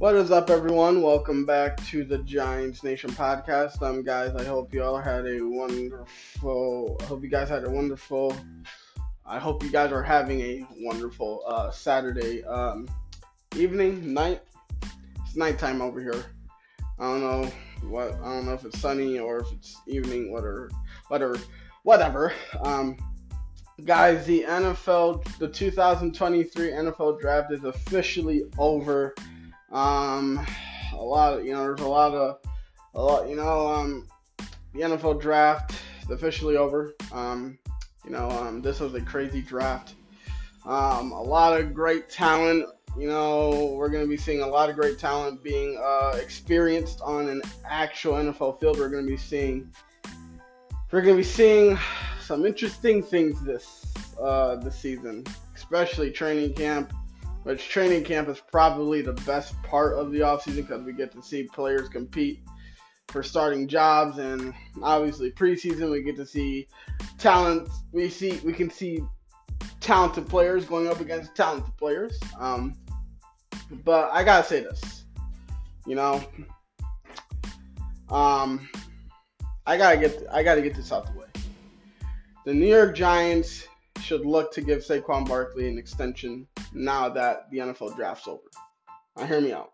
What is up, everyone? Welcome back to the Giants Nation podcast. Um, guys, I hope you all had a wonderful. I hope you guys had a wonderful. I hope you guys are having a wonderful uh, Saturday um, evening, night. It's nighttime over here. I don't know what. I don't know if it's sunny or if it's evening. Whatever. Whatever. Whatever. Um, guys, the NFL, the 2023 NFL draft is officially over. Um, a lot of, you know, there's a lot of, a lot, you know, um, the NFL draft is officially over. Um, you know, um, this was a crazy draft. Um, a lot of great talent. You know, we're going to be seeing a lot of great talent being uh, experienced on an actual NFL field. We're going to be seeing, we're going to be seeing some interesting things this uh, this season, especially training camp which training camp is probably the best part of the offseason because we get to see players compete for starting jobs and obviously preseason we get to see talent we see we can see talented players going up against talented players. Um, but i gotta say this you know um, i gotta get i gotta get this out the way. The new york giants should look to give Saquon Barkley an extension now that the NFL draft's over. Now, hear me out.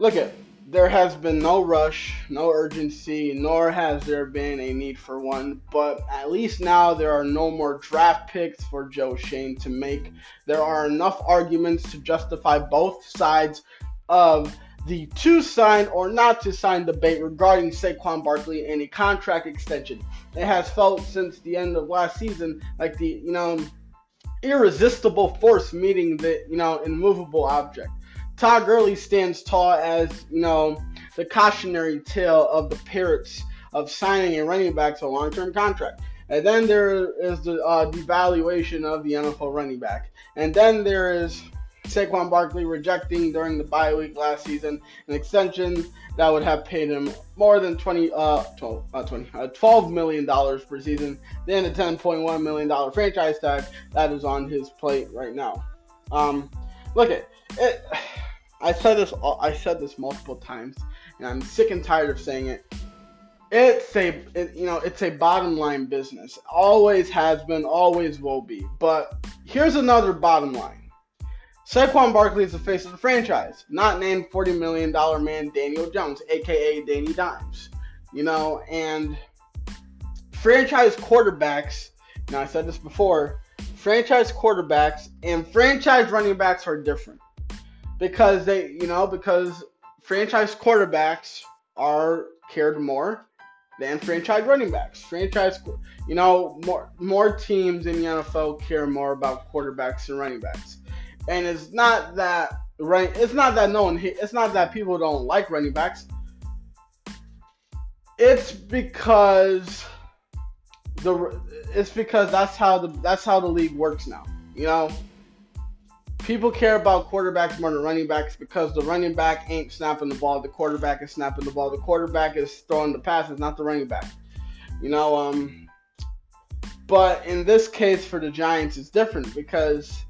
Look at there has been no rush, no urgency, nor has there been a need for one. But at least now there are no more draft picks for Joe Schoen to make. There are enough arguments to justify both sides of the to sign or not to sign debate regarding Saquon Barkley and a contract extension. It has felt since the end of last season like the you know irresistible force meeting the you know immovable object. Todd Gurley stands tall as you know the cautionary tale of the Pirates of signing a running back to a long-term contract. And then there is the uh, devaluation of the NFL running back. And then there is Saquon Barkley rejecting during the bye week last season an extension that would have paid him more than 20, uh, 12, uh, 20, uh, 12 million dollars per season, then a 10.1 million dollar franchise tag that is on his plate right now. Um, look at it. I said this. I said this multiple times, and I'm sick and tired of saying it. It's a, it, you know, it's a bottom line business. Always has been, always will be. But here's another bottom line Saquon Barkley is the face of the franchise, not named $40 million man Daniel Jones, aka Danny Dimes. You know, and franchise quarterbacks, now I said this before, franchise quarterbacks and franchise running backs are different. Because they, you know, because franchise quarterbacks are cared more than franchise running backs. Franchise, you know, more more teams in the NFL care more about quarterbacks and running backs and it's not that right. It's not that no one. It's not that people don't like running backs. It's because the. It's because that's how the that's how the league works now. You know, people care about quarterbacks more than running backs because the running back ain't snapping the ball. The quarterback is snapping the ball. The quarterback is throwing the passes, not the running back. You know, um, but in this case for the Giants, it's different because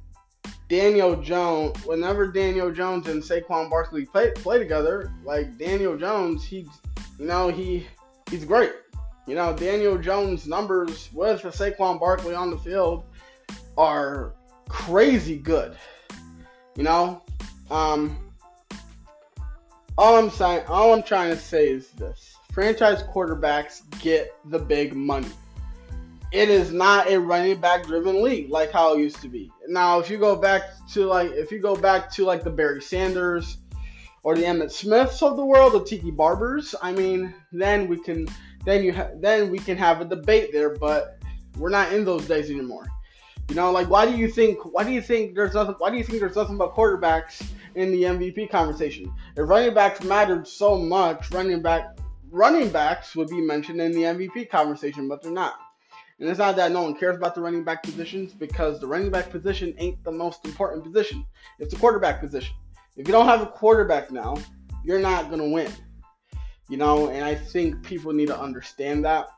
Daniel Jones, whenever Daniel Jones and Saquon Barkley play play together, like Daniel Jones, he's you know he he's great. You know Daniel Jones' numbers with Saquon Barkley on the field are crazy good. You know, um, all I'm saying, all I'm trying to say is this: franchise quarterbacks get the big money it is not a running back driven league like how it used to be. Now, if you go back to like if you go back to like the Barry Sanders or the Emmitt Smiths of the world, the Tiki Barbers, I mean, then we can then you ha- then we can have a debate there, but we're not in those days anymore. You know, like why do you think why do you think there's nothing why do you think there's nothing about quarterbacks in the MVP conversation? If running backs mattered so much, running back running backs would be mentioned in the MVP conversation, but they're not. And it's not that no one cares about the running back positions because the running back position ain't the most important position. It's the quarterback position. If you don't have a quarterback now, you're not going to win. You know, and I think people need to understand that.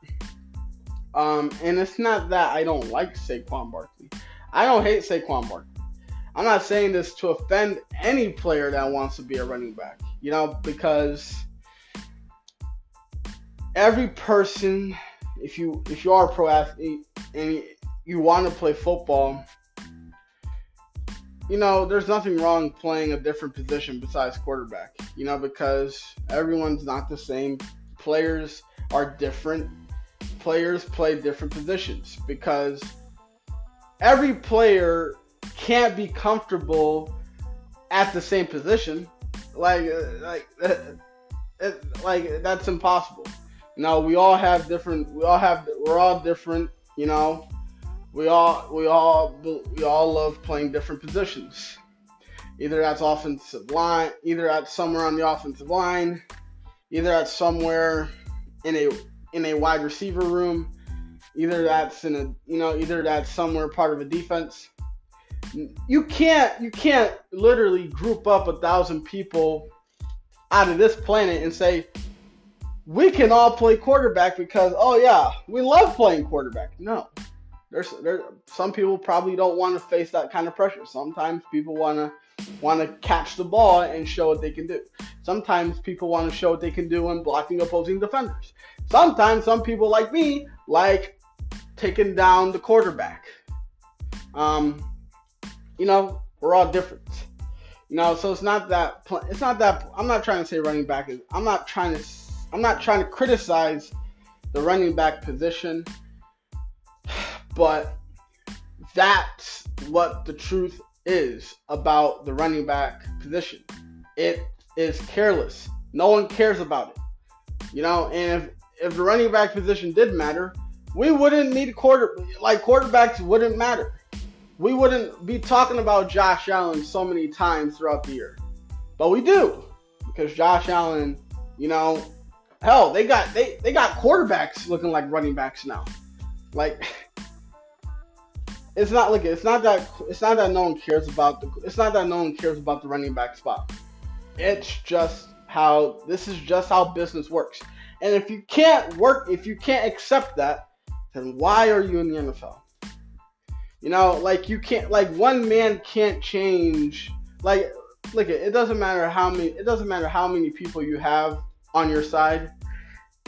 Um, and it's not that I don't like Saquon Barkley. I don't hate Saquon Barkley. I'm not saying this to offend any player that wants to be a running back, you know, because every person, if you if you are a pro athlete and you want to play football, you know, there's nothing wrong playing a different position besides quarterback, you know, because everyone's not the same. Players are different. Players play different positions because every player can't be comfortable at the same position. Like, uh, like, it, like that's impossible. No, we all have different. We all have. We're all different. You know, we all we all we all love playing different positions. Either that's offensive line, either at somewhere on the offensive line, either at somewhere in a in a wide receiver room, either that's in a you know either that's somewhere part of a defense. You can't you can't literally group up a thousand people out of this planet and say we can all play quarterback because oh yeah we love playing quarterback. No, there's there some people probably don't want to face that kind of pressure. Sometimes people want to want to catch the ball and show what they can do. Sometimes people want to show what they can do when blocking opposing defenders. Sometimes some people like me like taking down the quarterback. Um, you know, we're all different. You know, so it's not that it's not that I'm not trying to say running back is I'm not trying to I'm not trying to criticize the running back position but that's what the truth is about the running back position. It is careless. No one cares about it. You know, and if if the running back position did matter, we wouldn't need quarter like quarterbacks wouldn't matter. We wouldn't be talking about Josh Allen so many times throughout the year. But we do. Because Josh Allen, you know, hell, they got they, they got quarterbacks looking like running backs now. Like it's not like it's not that it's not that no one cares about the it's not that no one cares about the running back spot. It's just how this is just how business works. And if you can't work, if you can't accept that, then why are you in the NFL? You know, like you can't like one man can't change like look it, it doesn't matter how many it doesn't matter how many people you have on your side.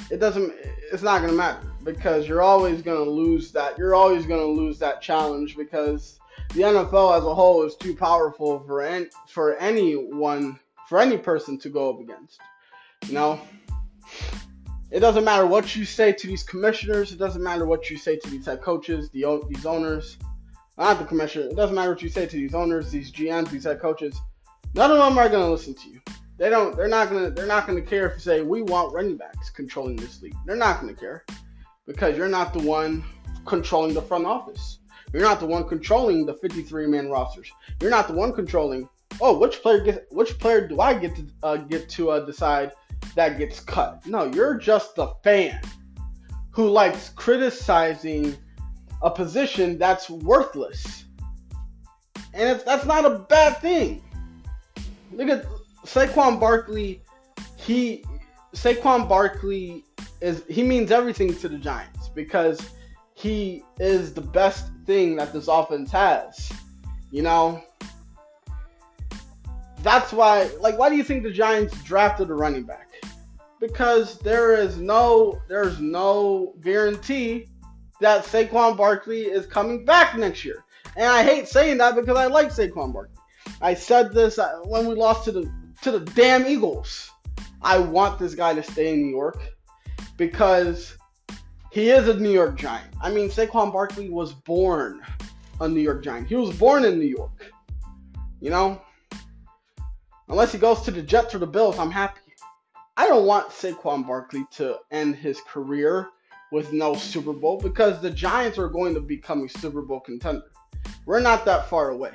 It doesn't it's not gonna matter because you're always going to lose that. You're always going to lose that challenge because the NFL as a whole is too powerful for any, for anyone, for any person to go up against. You know, it doesn't matter what you say to these commissioners. It doesn't matter what you say to these head coaches, the these owners, not the commissioner. It doesn't matter what you say to these owners, these GMs, these head coaches. None of them are going to listen to you. They don't. They're not gonna. They're not gonna care if you say we want running backs controlling this league. They're not gonna care because you're not the one controlling the front office. You're not the one controlling the 53 man rosters. You're not the one controlling. Oh, which player gets? Which player do I get to uh, get to uh, decide that gets cut? No, you're just the fan who likes criticizing a position that's worthless, and that's not a bad thing. Look at Saquon Barkley. He Saquon Barkley is he means everything to the Giants because he is the best thing that this offense has. You know, that's why. Like, why do you think the Giants drafted a running back? Because there is no there's no guarantee that Saquon Barkley is coming back next year. And I hate saying that because I like Saquon Barkley. I said this uh, when we lost to the to the damn Eagles. I want this guy to stay in New York because he is a New York Giant. I mean, Saquon Barkley was born a New York Giant. He was born in New York. You know? Unless he goes to the Jets or the Bills, I'm happy. I don't want Saquon Barkley to end his career with no Super Bowl because the Giants are going to become a Super Bowl contender. We're not that far away.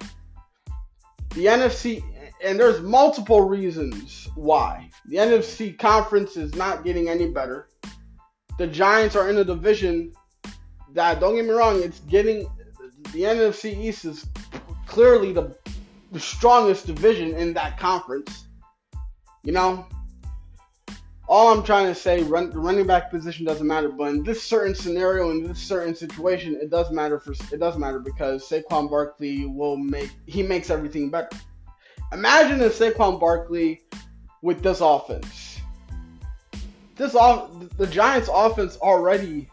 The NFC, and there's multiple reasons why. The NFC conference is not getting any better the Giants are in a division that don't get me wrong, it's getting the NFC East is clearly the, the strongest division in that conference. You know, all I'm trying to say, run, the running back position doesn't matter. But in this certain scenario, in this certain situation, it does matter for it does matter because Saquon Barkley will make he makes everything better. Imagine if Saquon Barkley with this offense. This off the Giants offense already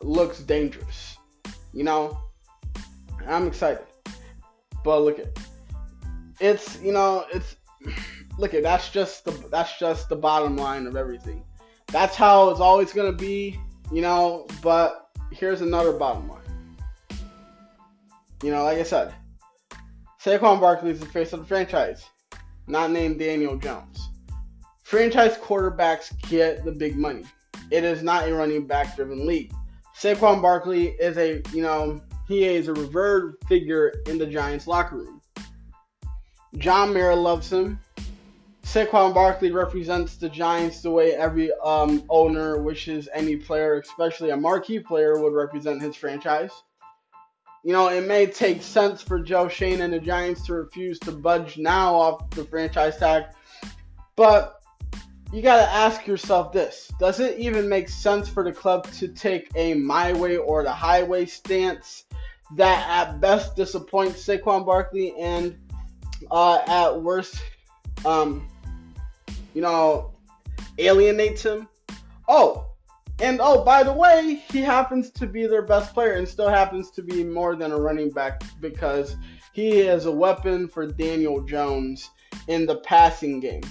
looks dangerous. You know, I'm excited. But look at it's you know it's look at that's just the that's just the bottom line of everything. That's how it's always gonna be, you know. But here's another bottom line. You know, like I said, Saquon Barkley is the face of the franchise, not named Daniel Jones. Franchise quarterbacks get the big money. It is not a running back driven league. Saquon Barkley is a, you know, he is a revered figure in the Giants locker room. John Mara loves him. Saquon Barkley represents the Giants the way every um, owner wishes any player, especially a marquee player, would represent his franchise. You know, it may take sense for Joe Schoen and the Giants to refuse to budge now off the franchise tag, but you got to ask yourself this Does it even make sense for the club to take a my way or the highway stance that at best disappoints Saquon Barkley and uh, at worst um, you know, alienates him. Oh, and oh, by the way, he happens to be their best player and still happens to be more than a running back because he is a weapon for Daniel Jones in the passing game.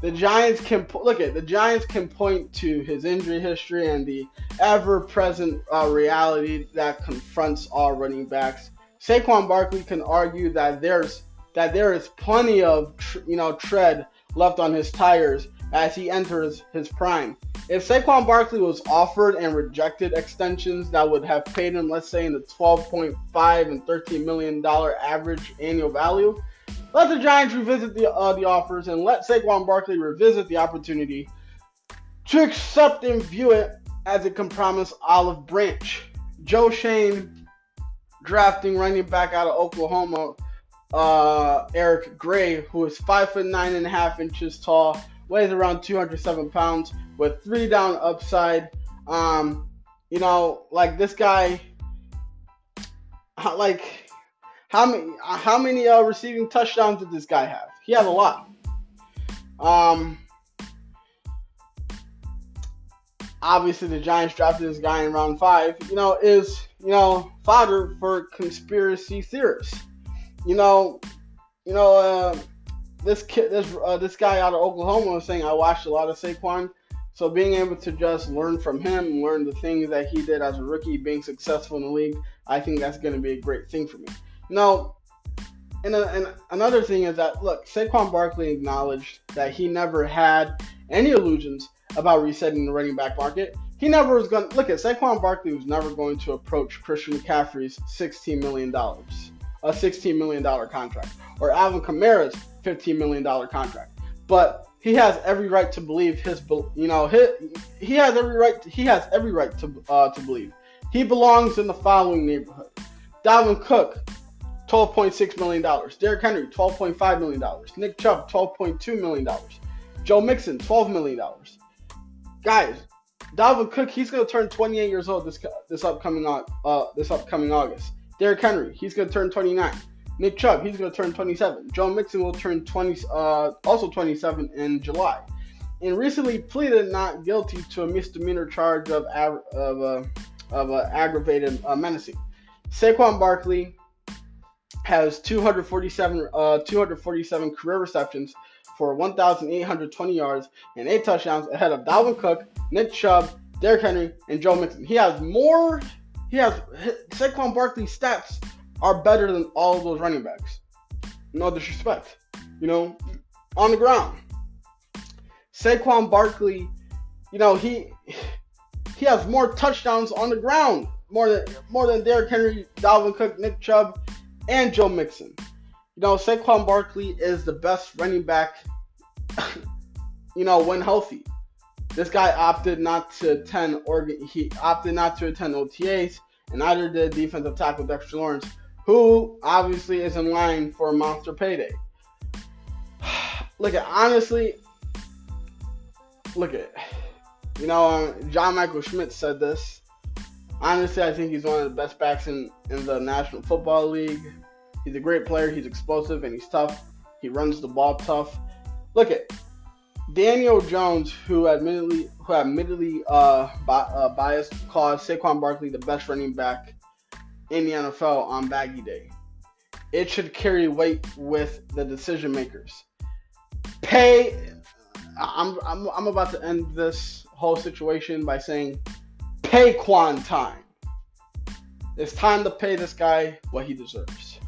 The Giants can look at the Giants can point to his injury history and the ever-present uh, reality that confronts all running backs. Saquon Barkley can argue that there's that there is plenty of you know tread left on his tires as he enters his prime. If Saquon Barkley was offered and rejected extensions that would have paid him, let's say, in the 12.5 and 13 million dollar average annual value, let the Giants revisit the uh, the offers and let Saquon Barkley revisit the opportunity to accept and view it as it can promise olive branch. Joe Schoen drafting running back out of Oklahoma uh, Eric Gray, who is five foot nine and a half inches tall, weighs around 207 pounds, with three down upside. Um, you know, like this guy, like how many how many uh, receiving touchdowns did this guy have? He had a lot. Um, obviously the Giants drafted this guy in round five. You know, is you know fodder for conspiracy theorists you know, you know, uh, this kid, this uh, this guy out of Oklahoma was saying I watched a lot of Saquon. So being able to just learn from him, learn the things that he did as a rookie, being successful in the league, I think that's going to be a great thing for me. Now, and, a, and another thing is that look, Saquon Barkley acknowledged that he never had any illusions about resetting the running back market. He never was going to look at Saquon Barkley was never going to approach Christian McCaffrey's $16 million a $16 million contract or Alvin Kamara's $15 million contract. But he has every right to believe his, you know, his, he has every right, to, he has every right to, uh, to believe. He belongs in the following neighborhood. Dalvin Cook, $12.6 million. Derrick Henry, $12.5 million. Nick Chubb, $12.2 million. Joe Mixon, $12 million. Guys, Dalvin Cook, he's going to turn 28 years old this this upcoming uh this upcoming August. Derrick Henry, he's going to turn 29. Nick Chubb, he's going to turn 27. Joe Mixon will turn 20, uh, also 27 in July. And recently pleaded not guilty to a misdemeanor charge of of, uh, of uh, aggravated uh, menacing. Saquon Barkley has 247 uh, 247 career receptions for 1,820 yards and eight touchdowns ahead of Dalvin Cook, Nick Chubb, Derrick Henry, and Joe Mixon. He has more he has Saquon Barkley stats are better than all those running backs. No disrespect, you know, on the ground. Saquon Barkley, you know, he he has more touchdowns on the ground, more than more than Derrick Henry, Dalvin Cook, Nick Chubb, and Joe Mixon. You know, Saquon Barkley is the best running back, you know, when healthy. This guy opted not to attend Oregon. He opted not to attend OTAs, and neither did defensive tackle Dexter Lawrence, who obviously is in line for a monster payday. Look, at honestly, look at, you know, um, John Michael Schmitz said this. Honestly, I think he's one of the best backs in, in the National Football League. He's a great player. He's explosive and he's tough. He runs the ball tough. Look at Daniel Jones, who admittedly who admittedly uh, bi- uh, biased called Saquon Barkley the best running back in the NFL on Baggy Day. It should carry weight with the decision makers. Pay. I'm, I'm, I'm about to end this whole situation by saying pay Quan time. It's time to pay this guy what he deserves.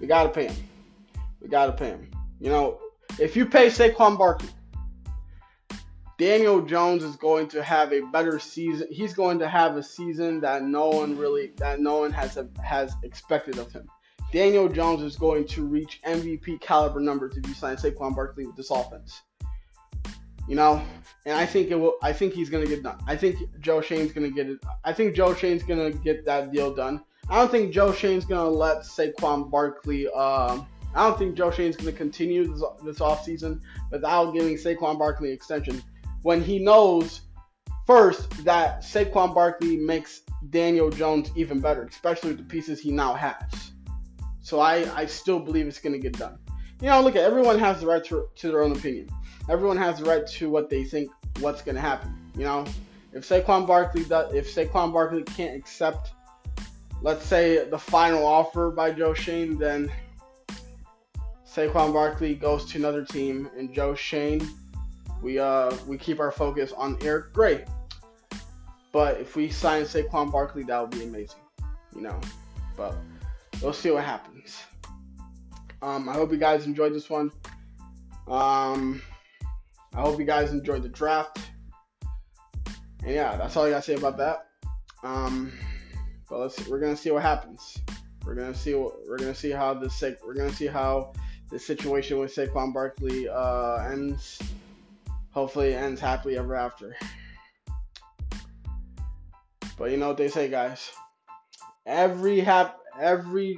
We gotta pay him. We gotta pay him. You know, if you pay Saquon Barkley, Daniel Jones is going to have a better season. He's going to have a season that no one really that no one has has expected of him. Daniel Jones is going to reach MVP caliber numbers if you sign Saquon Barkley with this offense. You know, and I think it will. I think he's gonna get done. I think Joe Schoen's gonna get it. I think Joe Schoen's gonna get that deal done. I don't think Joe Schoen's gonna let Saquon Barkley. Uh, I don't think Joe Schoen's gonna continue this, this offseason without giving Saquon Barkley extension when he knows first that Saquon Barkley makes Daniel Jones even better, especially with the pieces he now has. So I, I still believe it's going to get done. You know, look at everyone has the right to, to their own opinion. Everyone has the right to what they think what's going to happen. You know, if Saquon Barkley does, if Saquon Barkley can't accept, let's say the final offer by Joe Schoen, then Saquon Barkley goes to another team, and Joe Schoen we uh we keep our focus on Eric Gray. But if we sign Saquon Barkley, that would be amazing, you know. But we'll see what happens. Um, I hope you guys enjoyed this one. Um, I hope you guys enjoyed the draft. And yeah, that's all I gotta say about that. Um, but let's we're gonna see what happens. We're gonna see what we're gonna see how this we're gonna see how the situation with Saquon Barkley uh, ends hopefully it ends happily ever after. But you know what they say, guys. Every hap every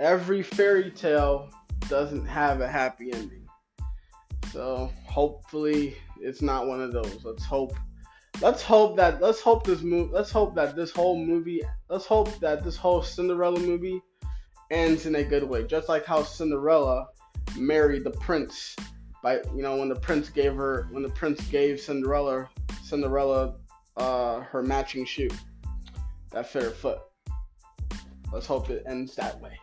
every fairy tale doesn't have a happy ending. So hopefully it's not one of those. Let's hope let's hope that let's hope this movie let's hope that this whole movie let's hope that this whole Cinderella movie ends in a good way. Just like how Cinderella married the prince you know when the prince gave her when the prince gave Cinderella Cinderella uh, her matching shoe that fit her foot. Let's hope it ends that way.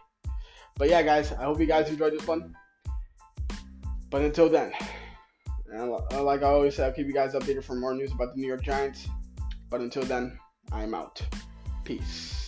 But yeah, guys, I hope you guys enjoyed this one. But until then, and like I always say, I'll keep you guys updated for more news about the New York Giants. But until then, I'm out. Peace.